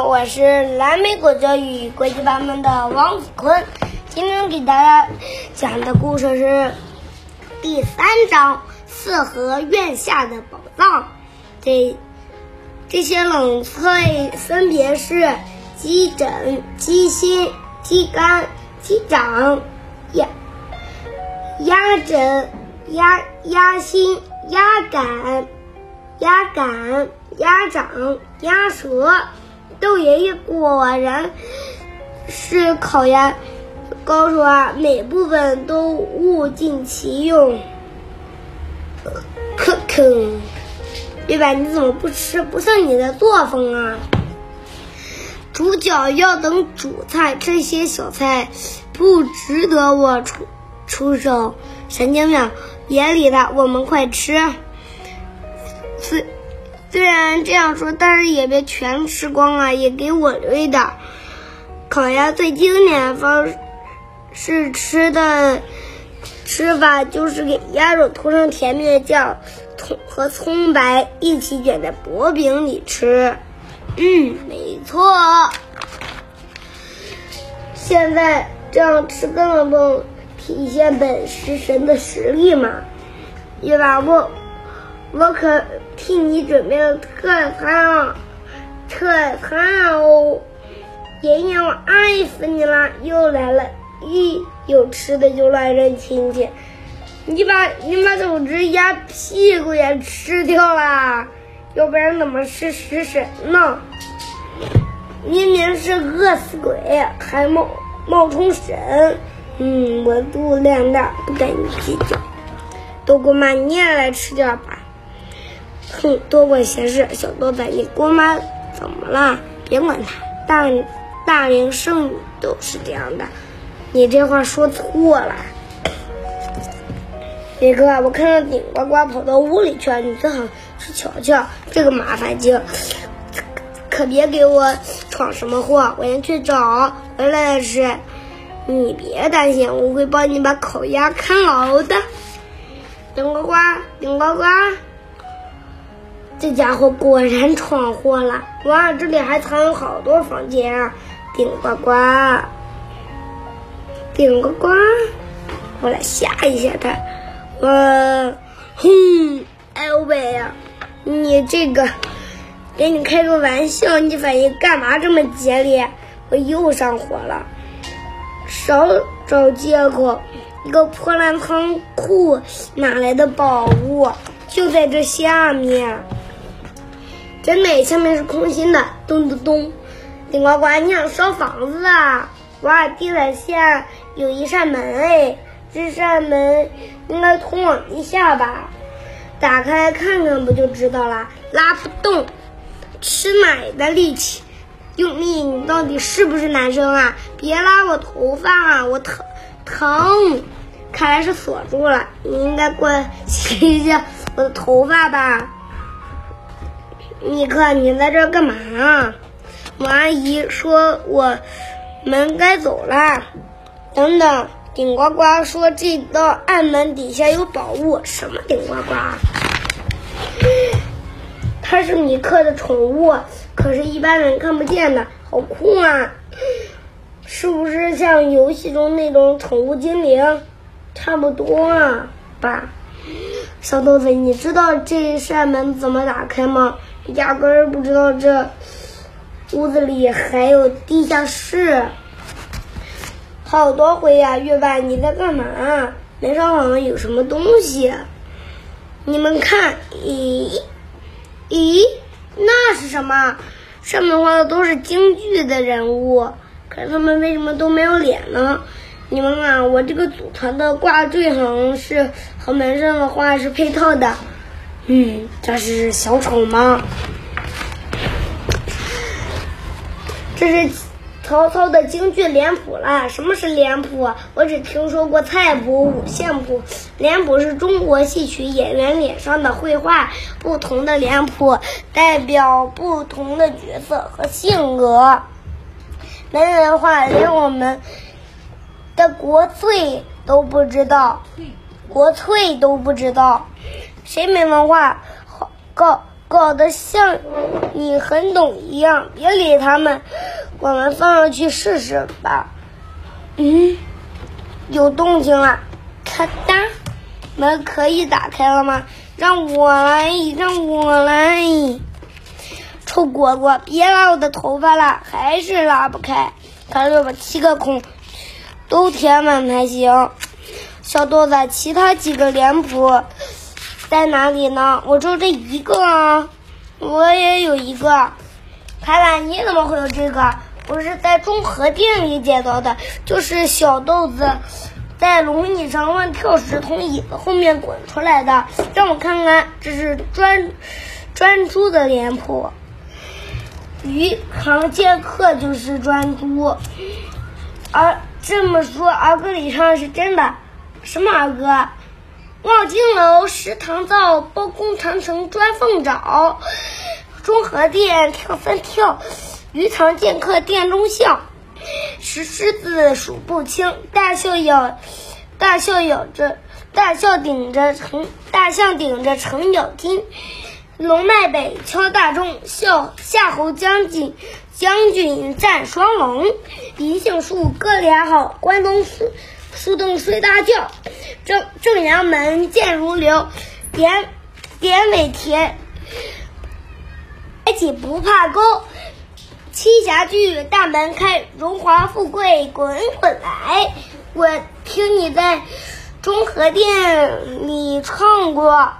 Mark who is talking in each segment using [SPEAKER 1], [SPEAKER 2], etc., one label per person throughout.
[SPEAKER 1] 我是蓝莓果教育国际版本的王子坤，今天给大家讲的故事是第三章《四合院下的宝藏》。这这些冷菜分别是鸡胗、鸡心、鸡肝、鸡掌、鸭鸭胗、鸭鸭心、鸭肝、鸭肝、鸭掌、鸭舌。豆爷爷果然是烤鸭高手啊！每部分都物尽其用。可可，月白你怎么不吃？不像你的作风啊！主角要等主菜，这些小菜不值得我出出手。神经病，别理他，我们快吃。虽虽然这样说，但是也别全吃光啊，也给我留一点。烤鸭最经典的方式吃的吃法就是给鸭肉涂上甜面酱，葱和葱白一起卷在薄饼里吃。嗯，没错。现在这样吃根本不体现本食神的实力嘛，一把？我。我可替你准备了特餐啊，特餐哦！爷爷，我爱死你了！又来了，一有吃的就乱扔亲戚，你把你把整只鸭屁股也吃掉了，要不然怎么是食神呢？明明是饿死鬼，还冒冒充神！嗯，我肚量大，不跟你计较。豆姑妈，你也来吃点吧。哼，多管闲事，小豆子，你姑妈怎么了？别管她，大大龄剩女都是这样的。你这话说错了。李哥，我看到顶呱呱跑到屋里去了，你最好去瞧瞧这个麻烦精，可别给我闯什么祸。我先去找回来的事，你别担心，我会帮你把烤鸭看牢的。顶呱呱，顶呱呱。这家伙果然闯祸了！哇，这里还藏有好多房间啊！顶呱呱，顶呱呱，我来吓一吓他！我，哼，哎喂呀，你这个，给你开个玩笑，你反应干嘛这么激烈？我又上火了！少找借口！一个破烂仓库哪来的宝物？就在这下面。真美，下面是空心的。咚咚咚，顶呱呱，你想烧房子啊？哇，地板下有一扇门哎，这扇门应该通往地下吧？打开看看不就知道了？拉不动，吃奶的力气，用力！你到底是不是男生啊？别拉我头发啊，我疼疼！看来是锁住了，你应该过来洗一下我的头发吧。尼克，你在这干嘛？我阿姨说我们该走了。等等，顶呱呱说这道暗门底下有宝物。什么顶呱呱？它是尼克的宠物，可是一般人看不见的，好酷啊！是不是像游戏中那种宠物精灵？差不多啊吧。小豆子，你知道这扇门怎么打开吗？压根儿不知道这屋子里还有地下室，好多回呀！月半，你在干嘛？门上好像有什么东西，你们看，咦咦，那是什么？上面画的都是京剧的人物，可是他们为什么都没有脸呢？你们看，我这个组团的挂坠好像是和门上的画是配套的。嗯，这是小丑吗？这是曹操的京剧脸谱了。什么是脸谱？我只听说过菜谱、五线谱。脸谱是中国戏曲演员脸上的绘画，不同的脸谱代表不同的角色和性格。没文化，连我们的国粹都不知道，国粹都不知道。谁没文化？搞搞得像你很懂一样，别理他们，我们放上去试试吧。嗯，有动静了，咔哒，门可以打开了吗？让我来，让我来。臭果果，别拉我的头发了，还是拉不开。他要把七个孔都填满才行。小豆子，其他几个脸谱在哪里呢？我就这一个啊，我也有一个。凯凯，你怎么会有这个？我是在中和店里捡到的，就是小豆子在龙椅上乱跳时从椅子后面滚出来的。让我看看，这是专专诸的脸谱。鱼塘剑客就是专诸，而这么说，儿歌里唱的是真的。什么儿歌？望京楼，石堂灶，包公长城砖缝找，中和殿跳三跳，鱼塘剑客殿中笑。石狮子数不清，大象咬，大象咬着，大象顶着程，大象顶着程咬金。龙脉北，敲大钟，笑夏侯将军，将军战双龙。银杏树，哥俩好，关东树，洞睡大觉。正正阳门，箭如流，典典韦田，抬起不怕钩。七侠聚，大门开，荣华富贵滚滚来。我听你在中和殿里唱过。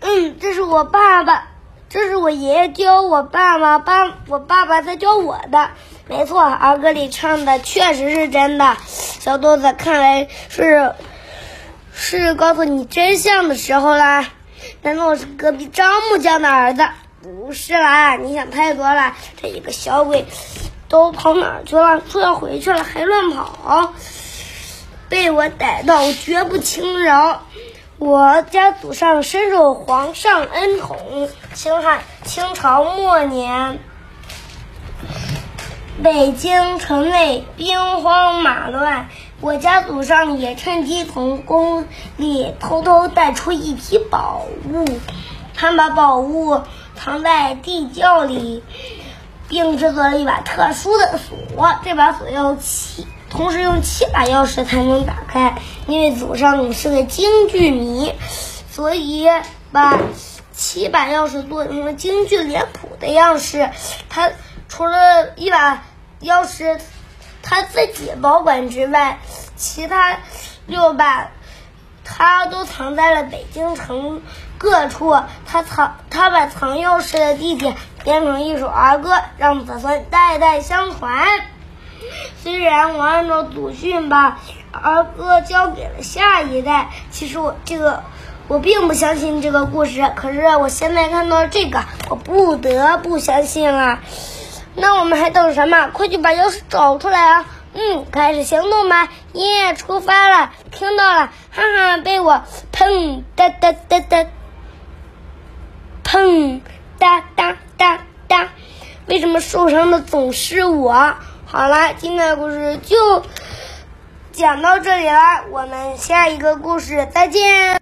[SPEAKER 1] 嗯，这是我爸爸，这是我爷爷教我爸爸，爸我爸爸在教我的。没错，儿歌里唱的确实是真的。小豆子，看来是是告诉你真相的时候啦。难道我是隔壁张木匠的儿子？不是啦，你想太多了。这一个小鬼都跑哪去了？说要回去了还乱跑，被我逮到我绝不轻饶。我家祖上深受皇上恩宠。清汉清朝末年，北京城内兵荒马乱，我家祖上也趁机从宫里偷偷带出一批宝物。他把宝物藏在地窖里，并制作了一把特殊的锁。这把锁要七。同时用七把钥匙才能打开，因为祖上是个京剧迷，所以把七把钥匙做成了京剧脸谱的样式。他除了一把钥匙他自己保管之外，其他六把他都藏在了北京城各处。他藏他把藏钥匙的地点编成一首儿歌，让子孙代代相传。虽然我按照祖训把儿歌交给了下一代，其实我这个我并不相信这个故事。可是我现在看到这个，我不得不相信了。那我们还等什么？快去把钥匙找出来啊！嗯，开始行动吧！耶，出发了！听到了，哈哈，被我砰哒哒哒哒，砰哒哒哒哒。为什么受伤的总是我？好了，今天的故事就讲到这里了，我们下一个故事再见。